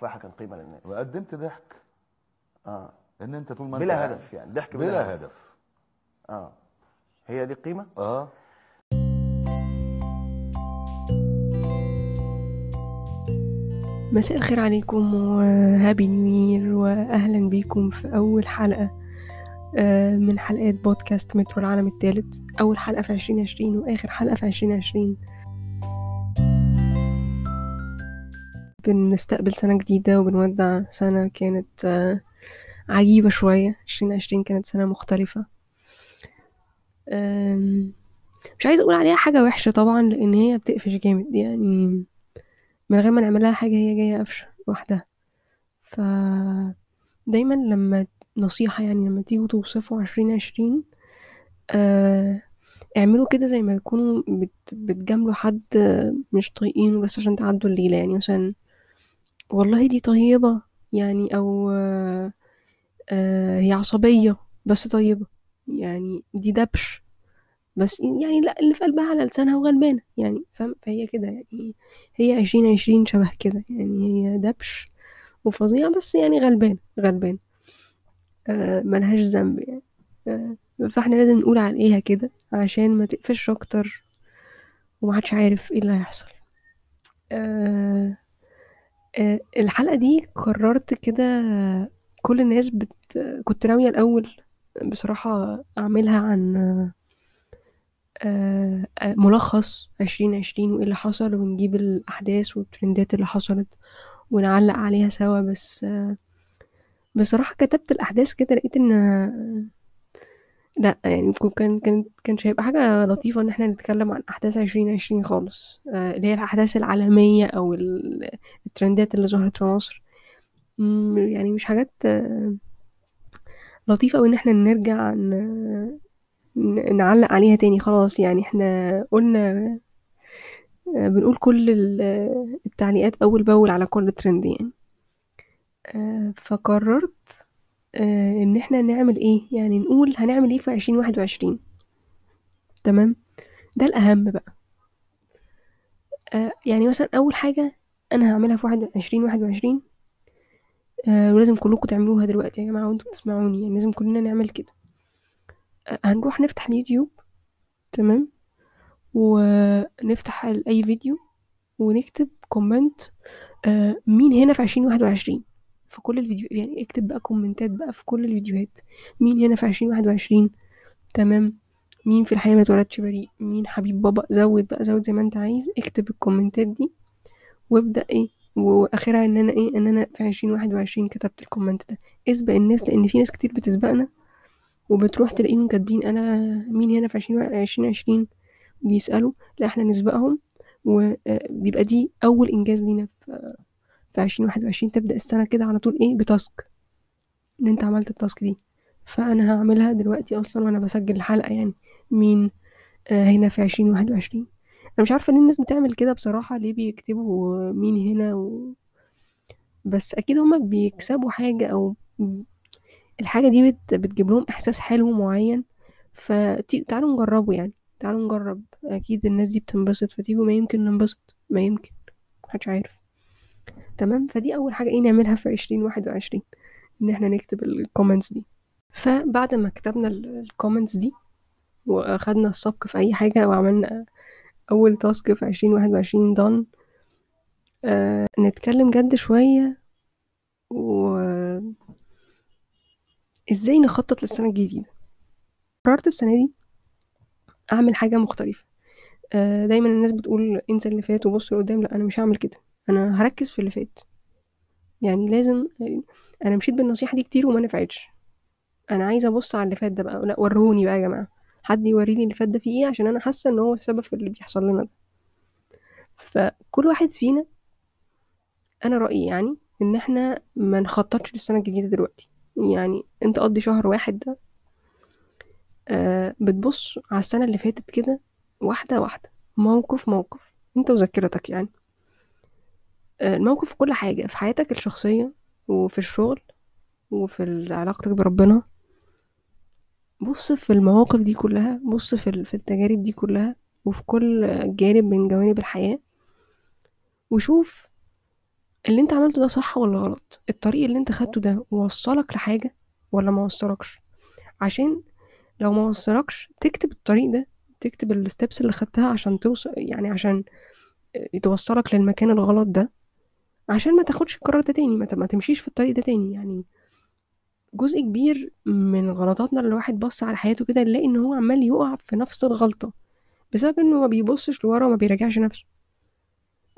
التفاحه كان قيمة للناس. وقدمت ضحك. آه. ان أنت طول ما أنت بلا هدف يعني ضحك بلا, بلا هدف. هدف. آه. هي دي القيمه آه. مساء الخير عليكم وهابي نيو يير واهلا بيكم في أول حلقة آه، من حلقات بودكاست مترو العالم الثالث أول حلقة في 2020 وآخر حلقة في 2020 بنستقبل سنة جديدة وبنودع سنة كانت آه، عجيبة شوية. 2020 كانت سنة مختلفة. آم، مش عايزة أقول عليها حاجة وحشة طبعا لأن هي بتقفش جامد. يعني من غير ما نعملها حاجة هي جاية قفشة لوحدها. ف دايما لما نصيحة يعني لما تيجوا توصفوا عشرين عشرين آه اعملوا كده زي ما تكونوا بت بتجاملوا حد مش طايقينه بس عشان تعدوا الليلة. يعني مثلا والله دي طيبة يعني أو آه آه هي عصبية بس طيبة يعني دي دبش بس يعني لا اللي في قلبها على لسانها وغلبانة يعني فاهم؟ فهي كده يعني هي عشرين عشرين شبه كده يعني هي دبش وفظيع بس يعني غلبان غلبان آه ملهاش ذنب يعني فاحنا لازم نقول عليها كده عشان ما تقفش أكتر ومحدش عارف إيه اللي هيحصل. آه آه الحلقة دي قررت كده كل الناس بت... كنت ناوية الأول بصراحة أعملها عن آه، آه، ملخص عشرين عشرين وإيه اللي حصل ونجيب الأحداث والترندات اللي حصلت ونعلق عليها سوا. بس بصراحة كتبت الأحداث كده لقيت إن لا يعني كان كان كانش هيبقى حاجة لطيفة إن إحنا نتكلم عن أحداث عشرين عشرين خالص آه، اللي هي الأحداث العالمية أو ال- الترندات اللي ظهرت في مصر. يعني مش حاجات آه، لطيفة أوي إن إحنا نرجع ن- نعلق عليها تاني خلاص. يعني إحنا قلنا آه، بنقول كل ال- التعليقات أول بأول على كل ترند يعني. آه، فقررت آه، إن إحنا نعمل إيه؟ يعني نقول هنعمل إيه في عشرين واحد وعشرين؟ تمام؟ ده الأهم بقى. آه، يعني مثلا أول حاجة أنا هعملها في واحد عشرين واحد وعشرين آه، ولازم كلكم تعملوها دلوقتي يا جماعة وانتوا بتسمعوني يعني لازم كلنا نعمل كده. آه، هنروح نفتح اليوتيوب تمام؟ ونفتح أي فيديو ونكتب comment مين هنا في عشرين واحد وعشرين؟ في كل الفيديو يعني اكتب بقى comment ات بقى في كل الفيديوهات. مين هنا في عشرين واحد وعشرين؟ تمام. مين في الحياة ما اتولدش بريء؟ مين حبيب بابا؟ زود بقى زود زي ما انت عايز. اكتب ال comment ات دي وابدأ إيه وآخرها إن أنا إيه إن أنا في عشرين واحد وعشرين كتبت ال comment ده. اسبق الناس لأن في ناس كتير بتسبقنا وبتروح تلاقيهم كاتبين أنا مين هنا في عشرين عشرين عشرين؟ بيسألوا لا إحنا نسبقهم ويبقى دي أول إنجاز لينا في في عشرين واحد وعشرين تبدأ السنة كده على طول إيه بتاسك إن أنت عملت التاسك دي. فأنا هعملها دلوقتي أصلا وأنا بسجل الحلقة يعني مين آه هنا في عشرين واحد وعشرين. أنا مش عارفة ليه الناس بتعمل كده بصراحة ليه بيكتبوا مين هنا و... بس أكيد هما بيكسبوا حاجة أو الحاجة دي بت... بتجيب لهم إحساس حلو معين. فتعالوا نجربه يعني تعالوا نجرب. أكيد الناس دي بتنبسط فتيجوا ما يمكن ننبسط ما يمكن محدش عارف. تمام؟ فدي أول حاجة إيه نعملها في عشرين واحد وعشرين إن إحنا نكتب comments دي. فبعد ما كتبنا comments دي وأخدنا السبق في أي حاجة وعملنا أول task في عشرين واحد وعشرين دون آه نتكلم جد شوية و إزاي نخطط للسنة الجديدة؟ قررت السنة دي أعمل حاجة مختلفة. آه دايما الناس بتقول انسى اللي فات وبص لقدام لأ أنا مش هعمل كده. أنا هركز في اللي فات. يعني لازم أنا مشيت بالنصيحة دي كتير وما نفعتش. أنا عايزة أبص على اللي فات ده بقى. لا وروني بقى يا جماعة. حد يوريني اللي فات ده فيه إيه؟ عشان أنا حاسة إن هو السبب في اللي بيحصل لنا ده. فكل واحد فينا أنا رأيي يعني إن إحنا ما نخططش للسنة الجديدة دلوقتي. يعني أنت قضي شهر واحد ده آه بتبص على السنة اللي فاتت كده واحدة واحدة. موقف موقف. أنت وذاكرتك يعني. الموقف في كل حاجة في حياتك الشخصية وفي الشغل وفي علاقتك بربنا. بص في المواقف دي كلها بص في في التجارب دي كلها وفي كل جانب من جوانب الحياة. وشوف اللي انت عملته ده صح ولا غلط. الطريق اللي انت خدته ده وصلك لحاجة ولا ما وصلكش؟ عشان لو ما وصلكش تكتب الطريق ده تكتب الستبس اللي خدتها عشان توصل يعني عشان توصلك للمكان الغلط ده. عشان ما تاخدش القرار ده تاني ما تمشيش في الطريق ده تاني. يعني جزء كبير من غلطاتنا اللي الواحد بص على حياته كده نلاقي إن هو عمال يقع في نفس الغلطة بسبب إنه ما بيبصش لورا وما بيراجعش نفسه.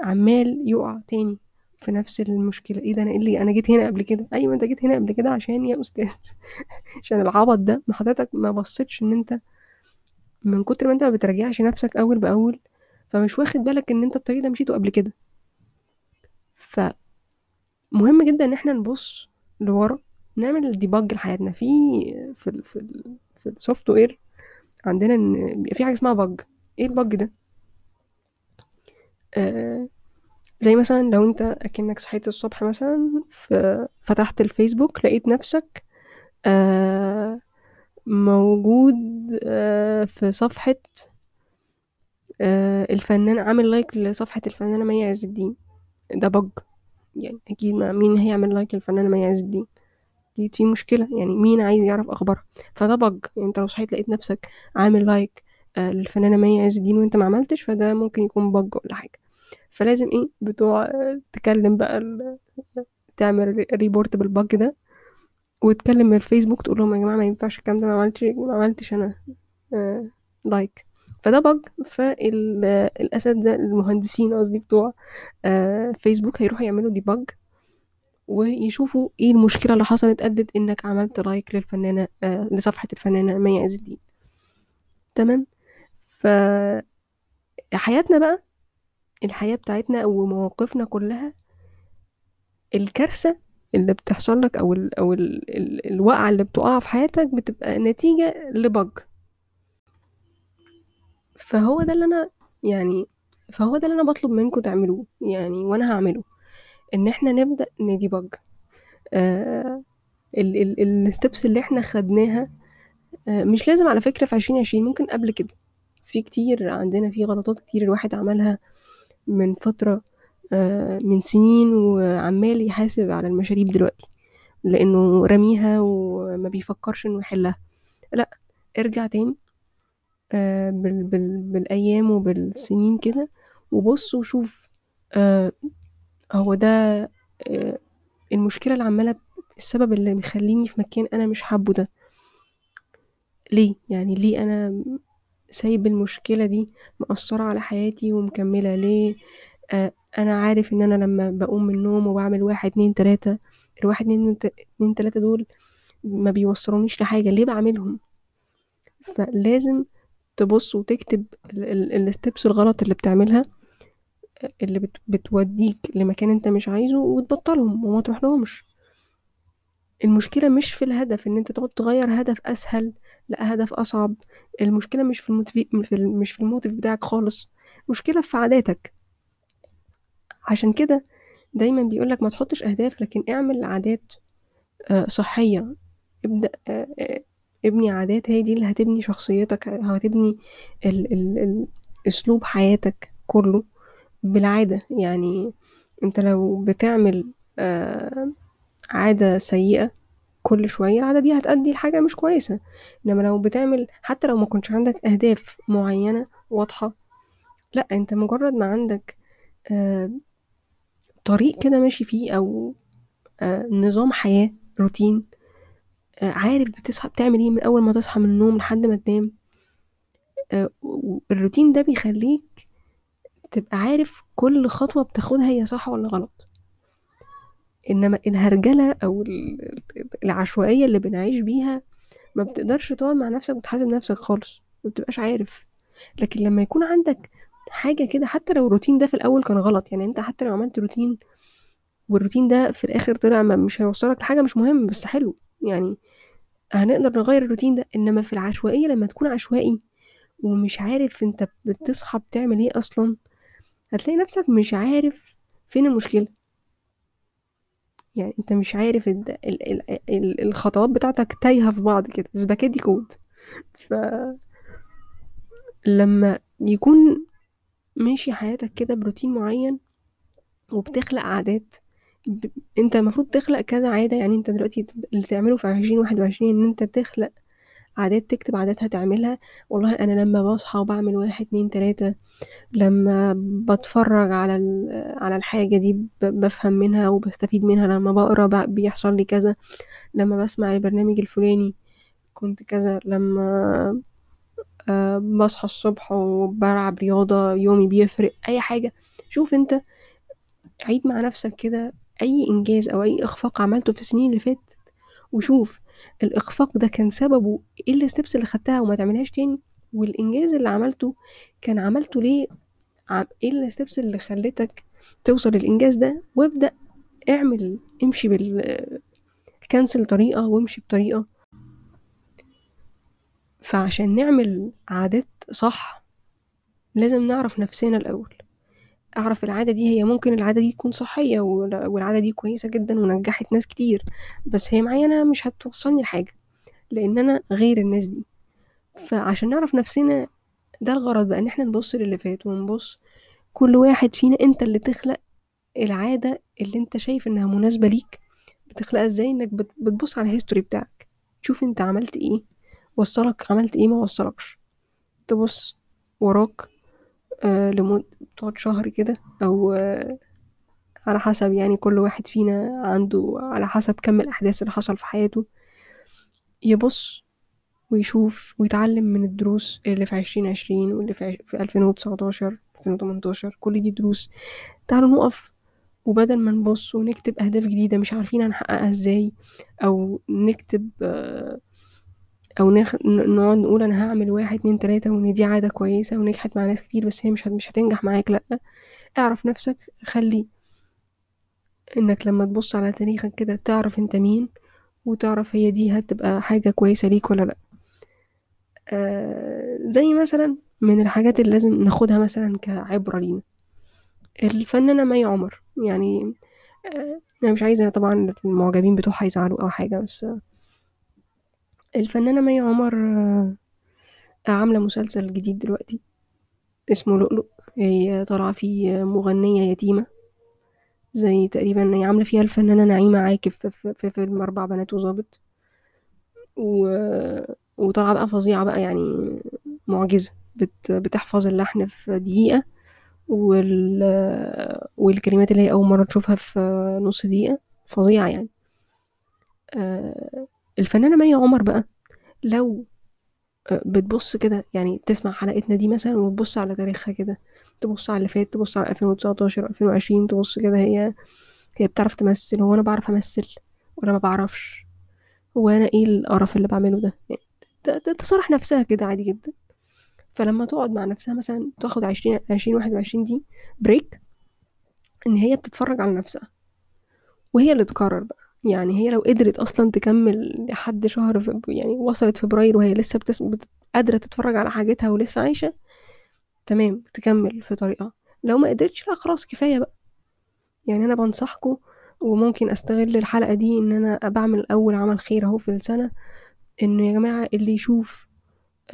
عمال يقع تاني في نفس المشكلة. إيه ده أنا إيه اللي أنا جيت هنا قبل كده؟ أيوه أنت جيت هنا قبل كده عشان يا أستاذ. عشان العبط ده. ما حضرتك ما بصيتش إن أنت من كتر ما أنت ما بتراجعش نفسك أول بأول فمش واخد بالك إن أنت الطريق ده مشيته قبل كده. فمهم جدا إن إحنا نبص لورا نعمل ديباج لحياتنا. في في في ال في software عندنا إن بيبقى في حاجة اسمها bug إيه ال bug ده؟ آه زي مثلا لو أنت أكنك صحيت الصبح مثلا فتحت الفيسبوك لقيت نفسك آه موجود آه في صفحة آه الفنان عامل like لصفحة الفنانة مي عز الدين. ده bug يعني أكيد ما مين هيعمل like للفنانة مي عز الدين؟ أكيد في مشكلة. يعني مين عايز يعرف أخبارها فده bug يعني أنت لو صحيت لقيت نفسك عامل like آه للفنانة مي عز الدين وأنت ما عملتش فده ممكن يكون bug ولا حاجة. فلازم إيه؟ بتوع آه، تكلم بقى تعمل report بال bug ده وتكلم الفيسبوك تقول لهم يا جماعة ما ينفعش الكلام ده ما عملتش ما عملتش أنا آه like فده bug فالاساتذه المهندسين قصدي بتوع آه فيسبوك هيروحوا يعملوا debug ويشوفوا إيه المشكلة اللي حصلت أدت إنك عملت like للفنانة آه لصفحة الفنانة مي عز الدين تمام؟ ف حياتنا بقى الحياة بتاعتنا أو مواقفنا كلها الكارثة اللي بتحصل لك أو ال أو ال الوقعة اللي بتقع في حياتك بتبقى نتيجة ل bug فهو ده اللي أنا يعني فهو ده اللي أنا بطلب منكم تعملوه يعني وأنا هعمله. إن إحنا نبدأ نديبج آه الستبس اللي إحنا خدناها آه مش لازم على فكرة في 2020 ممكن قبل كده. في كتير عندنا في غلطات كتير الواحد عملها من فترة آه من سنين وعمال يحاسب على المشاريب دلوقتي. لأنه رميها وما بيفكرش إنه يحلها. لا ارجع تاني. آه بال بال بالأيام وبالسنين كده. وبص وشوف آه هو ده آه المشكلة اللي عماله السبب اللي مخليني في مكان أنا مش حابه ده. ليه؟ يعني ليه أنا سايب المشكلة دي مأثرة على حياتي ومكملة؟ ليه؟ آه أنا عارف إن أنا لما بقوم من النوم وبعمل واحد اتنين تلاتة الواحد اتنين تلاتة دول ما بيوصلونيش لحاجة ليه بعملهم؟ فلازم تبص وتكتب الستبس الغلط اللي بتعملها اللي بت بتوديك لمكان انت مش عايزه وتبطلهم وما تروح لهمش المشكلة مش في الهدف إن أنت تقعد تغير هدف أسهل لأ هدف أصعب. المشكلة مش في الموتيف مش في الموتيف بتاعك خالص. المشكلة في عاداتك. عشان كده دايما بيقولك ما تحطش أهداف لكن اعمل عادات صحية. ابدأ ابني عادات هي دي اللي هتبني شخصيتك هتبني ال ال ال أسلوب حياتك كله بالعادة. يعني أنت لو بتعمل آه عادة سيئة كل شوية العادة دي هتأدي لحاجة مش كويسة. إنما لو بتعمل حتى لو ما كنتش عندك أهداف معينة واضحة لأ أنت مجرد ما عندك آه طريق كده ماشي فيه أو آه نظام حياة روتين عارف بتصحى بتعمل إيه من أول ما تصحى من النوم لحد ما تنام؟ الروتين ده بيخليك تبقى عارف كل خطوة بتاخدها هي صح ولا غلط. إنما الهرجلة أو العشوائية اللي بنعيش بيها ما بتقدرش تقعد مع نفسك وتحاسب نفسك خالص ما بتبقاش عارف. لكن لما يكون عندك حاجة كده حتى لو الروتين ده في الأول كان غلط يعني أنت حتى لو عملت روتين والروتين ده في الآخر طلع مش هيوصلك لحاجة مش مهم بس حلو. يعني هنقدر نغير الروتين ده إنما في العشوائية لما تكون عشوائي ومش عارف أنت بتصحى بتعمل إيه أصلا هتلاقي نفسك مش عارف فين المشكلة. يعني أنت مش عارف ال ال ال ال الخطوات بتاعتك تايهة في بعض كده سباكيتي كود. ف لما يكون ماشي حياتك كده بروتين معين وبتخلق عادات انت المفروض تخلق كذا عادة يعني انت دلوقتي اللي تعمله في عشرين واحد وعشرين ان انت تخلق عادات تكتب عادات هتعملها. والله أنا لما بصحى وبعمل واحد اتنين تلاتة لما بتفرج على على الحاجة دي بفهم منها وبستفيد منها. لما بقرا بيحصل لي كذا. لما بسمع البرنامج الفلاني كنت كذا. لما آه، بصحى الصبح وبلعب رياضة يومي بيفرق أي حاجة. شوف انت عيد مع نفسك كده. أي إنجاز أو أي إخفاق عملته في السنين اللي فاتت. وشوف الإخفاق ده كان سببه إيه الستبس اللي خدتها وما تعملهاش تاني. والإنجاز اللي عملته كان عملته ليه؟ إيه الستبس اللي خلتك توصل للإنجاز ده. وابدأ اعمل امشي بال كنسل طريقة وامشي بطريقة. فعشان نعمل عادات صح لازم نعرف نفسنا الأول. أعرف العادة دي هي ممكن العادة دي تكون صحية وال- والعادة دي كويسة جدا ونجحت ناس كتير بس هي معايا أنا مش هتوصلني لحاجة لأن أنا غير الناس دي. فعشان نعرف نفسنا ده الغرض بقى إن إحنا نبص للي فات ونبص كل واحد فينا أنت اللي تخلق العادة اللي أنت شايف إنها مناسبة ليك بتخلقها إزاي؟ إنك بت- بتبص على الهيستوري بتاعك تشوف أنت عملت إيه وصلك عملت إيه ما وصلكش. تبص وراك آه لمد تقعد شهر كده أو آه على حسب يعني كل واحد فينا عنده على حسب كم الأحداث اللي حصل في حياته يبص ويشوف ويتعلم من الدروس اللي في عشرين عشرين واللي في. في ألفين وتسعتاشر ألفين وتمنتاشر كل دي دروس تعالوا نقف وبدل ما نبص ونكتب أهداف جديدة مش عارفين هنحققها إزاي أو نكتب آه، أو نخ... نقعد نقول أنا هعمل واحد اتنين تلاتة وإن دي عادة كويسة ونجحت مع ناس كتير بس هي مش هت... مش هتنجح معاك لأ. اعرف نفسك خلي إنك لما تبص على تاريخك كده تعرف أنت مين وتعرف هي دي هتبقى حاجة كويسة ليك ولا لأ. آه زي مثلا من الحاجات اللي لازم ناخدها مثلا كعبرة لينا. الفنانة مي عمر يعني آه أنا مش عايزة طبعا المعجبين بتوعها يزعلوا أو حاجة بس آه الفنانة مي عمر آه عاملة مسلسل جديد دلوقتي اسمه لؤلؤ. هي طالعة فيه مغنية يتيمة زي تقريبا هي عاملة فيها الفنانة نعيمة عاكف في, في, في فيلم أربع بنات وظابط. و... وطالعة بقى فظيعة بقى يعني معجزة بت... بتحفظ اللحن في دقيقة وال... والكلمات اللي هي أول مرة تشوفها في نص دقيقة. فظيعة يعني. آه، الفنانة مي عمر بقى لو آه، بتبص كده يعني تسمع حلقتنا دي مثلا وتبص على تاريخها كده تبص على اللي فات تبص على 2019 2020 تبص كده هي هي بتعرف تمثل هو أنا بعرف أمثل ولا ما بعرفش؟ هو أنا إيه القرف اللي بعمله ده؟ يعني ت- ت- تصارح نفسها كده عادي جدا. فلما تقعد مع نفسها مثلا تاخد عشرين عشرين واحد وعشرين دي بريك إن هي بتتفرج على نفسها وهي اللي تقرر بقى. يعني هي لو قدرت أصلا تكمل لحد شهر في يعني وصلت فبراير وهي لسه بتس... بت... قادرة تتفرج على حاجتها ولسه عايشة تمام تكمل في طريقها. لو ما قدرتش لا خلاص كفاية بقى. يعني أنا بنصحكم وممكن أستغل الحلقة دي إن أنا بعمل أول عمل خير أهو في السنة إنه يا جماعة اللي يشوف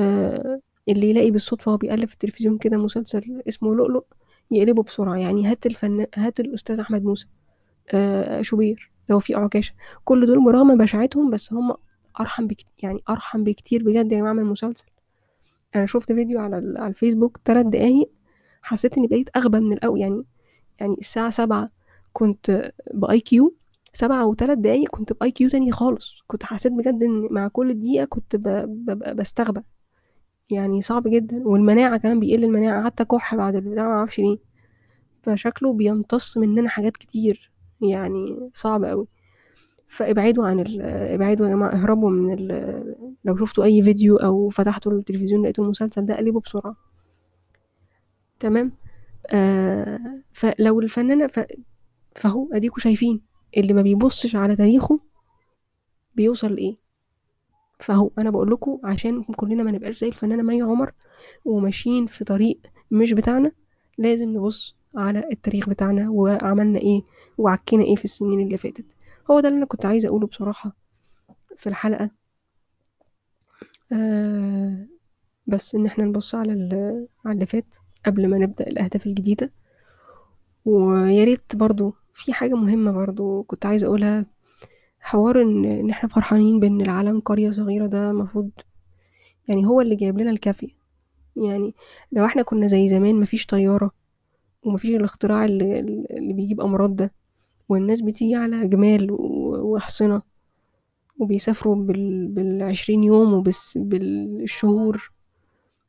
آه اللي يلاقي بالصدفة وهو بيقلب في التلفزيون كده مسلسل اسمه لؤلؤ يقلبه بسرعة. يعني هات الفنان هات الأستاذ أحمد موسى آه شوبير. توفيق عكاشة كل دول برغم بشاعتهم بس هم أرحم بكتير يعني أرحم بكتير بجد يا جماعة من المسلسل. أنا شفت فيديو على على الفيسبوك تلات دقايق حسيت اني بقيت أغبى من الأول. يعني يعني الساعة سبعة كنت بـ IQ سبعة وثلاث دقايق كنت بـ IQ تاني خالص. كنت حسيت بجد إن مع كل دقيقة كنت بستغبى. يعني صعب جدا. والمناعة كمان بيقل المناعة. حتى كح بعد البتاع ما أعرفش ليه. فشكله بيمتص مننا حاجات كتير. يعني صعب قوي فابعدوا عن ال ابعدوا يا جماعة اهربوا من ال لو شفتوا أي فيديو أو فتحتوا التلفزيون لقيتوا المسلسل ده قلبوا بسرعة. تمام؟ آه فلو الفنانة ف... فهو أديكوا شايفين اللي ما بيبصش على تاريخه بيوصل لإيه؟ فهو أنا بقول لكم عشان كلنا ما نبقاش زي الفنانة مي عمر وماشيين في طريق مش بتاعنا لازم نبص على التاريخ بتاعنا وعملنا إيه وعكينا إيه في السنين اللي فاتت. هو ده اللي أنا كنت عايزه أقوله بصراحة في الحلقة. آه بس إن إحنا نبص على على اللي فات قبل ما نبدأ الأهداف الجديدة. ويا ريت برضو في حاجة مهمة برضو كنت عايزة أقولها. حوار إن إن إحنا فرحانين بإن العالم قرية صغيرة ده المفروض يعني هو اللي جايب لنا الكافية يعني لو إحنا كنا زي زمان مفيش طيارة ومفيش الاختراع اللي, اللي بيجيب أمراض ده. والناس بتيجي على جمال وأحصنة وبيسافروا بال... بالعشرين يوم وبس بالشهور.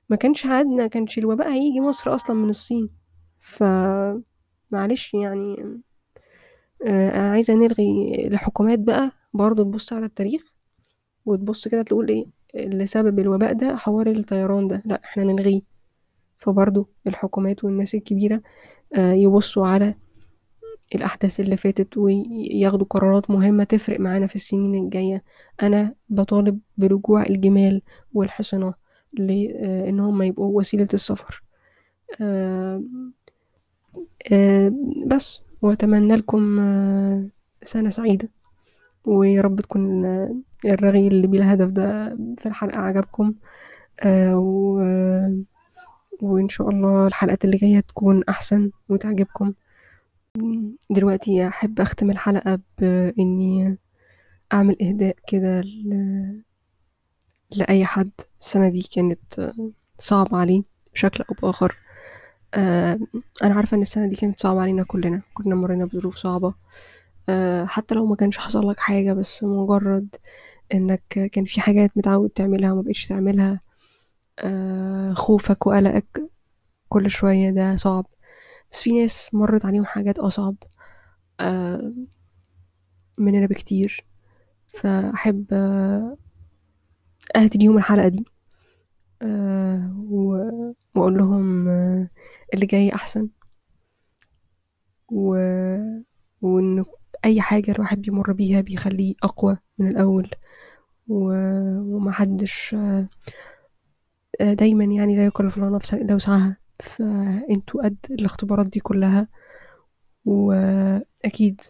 ما كانش عادنا كانش الوباء هيجي مصر أصلا من الصين. ف معلش يعني آه، عايزة نلغي الحكومات بقى برضه تبص على التاريخ وتبص كده تقول إيه اللي سبب الوباء ده حوار الطيران ده. لا إحنا نلغيه. فبرضه الحكومات والناس الكبيرة آه، يبصوا على الأحداث اللي فاتت وياخدوا قرارات مهمة تفرق معانا في السنين الجاية. أنا بطالب برجوع الجمال والحصنة لإن هم يبقوا وسيلة السفر. آه، آه، بس وأتمنى لكم آه، سنة سعيدة. ويا رب تكون آه، الرغي اللي بلا هدف ده في الحلقة عجبكم. آه، و... وإن شاء الله الحلقات اللي جاية تكون أحسن وتعجبكم. دلوقتي أحب أختم الحلقة بإني أعمل إهداء كده ل... لأي حد. السنة دي كانت صعبة عليه بشكل أو بآخر. آه، أنا عارفة إن السنة دي كانت صعبة علينا كلنا. كلنا مرينا بظروف صعبة. آه، حتى لو ما كانش حصل لك حاجة بس مجرد إنك كان في حاجات متعود تعملها وما بقتش تعملها خوفك وقلقك كل شوية ده صعب. بس في ناس مرت عليهم حاجات أصعب آه، مننا بكتير. فأحب آه، أهدي ليهم الحلقة دي آه، وأقول لهم آه، اللي جاي أحسن. و... وإن أي حاجة الواحد بيمر بيها بيخليه أقوى من الأول. و... ومحدش آه، آه، دايما يعني لا يكلف الله نفسا إلا وسعها. فأنتوا قد الاختبارات دي كلها وأكيد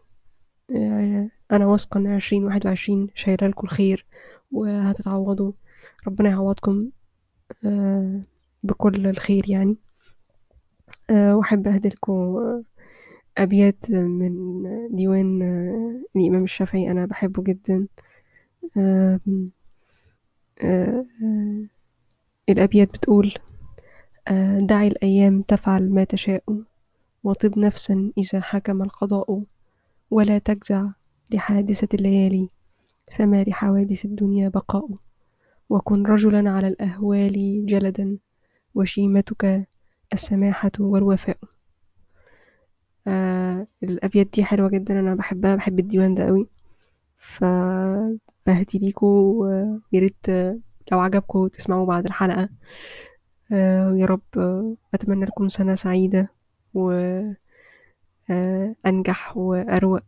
آه، أنا واثقة إن عشرين واحد وعشرين شايلة لكم الخير وهتتعوضوا. ربنا يعوضكم آه، بكل الخير يعني. آه، وأحب أهدلكم آه، أبيات من ديوان الإمام الشافعي أنا بحبه جدا. الأبيات بتقول آه، دعي الأيام تفعل ما تشاء وطب نفسا إذا حكم القضاء ولا تجزع لحادثة الليالي فما لحوادث الدنيا بقاء. وكن رجلا على الأهوال جلدا وشيمتك السماحة والوفاء. آه الأبيات دي حلوة جدا أنا بحبها بحب الديوان ده قوي فبهدي ليكوا وياريت لو عجبكم تسمعوا بعد الحلقة. آه ويا رب آه، أتمنى لكم سنة سعيدة وأنجح وأروق.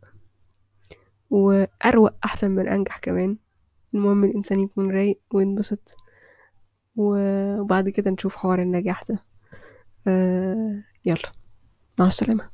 وأروق أحسن من أنجح كمان. المهم الإنسان يكون رايق وينبسط. وبعد كده نشوف حوار النجاح ده. آه يلا مع السلامة.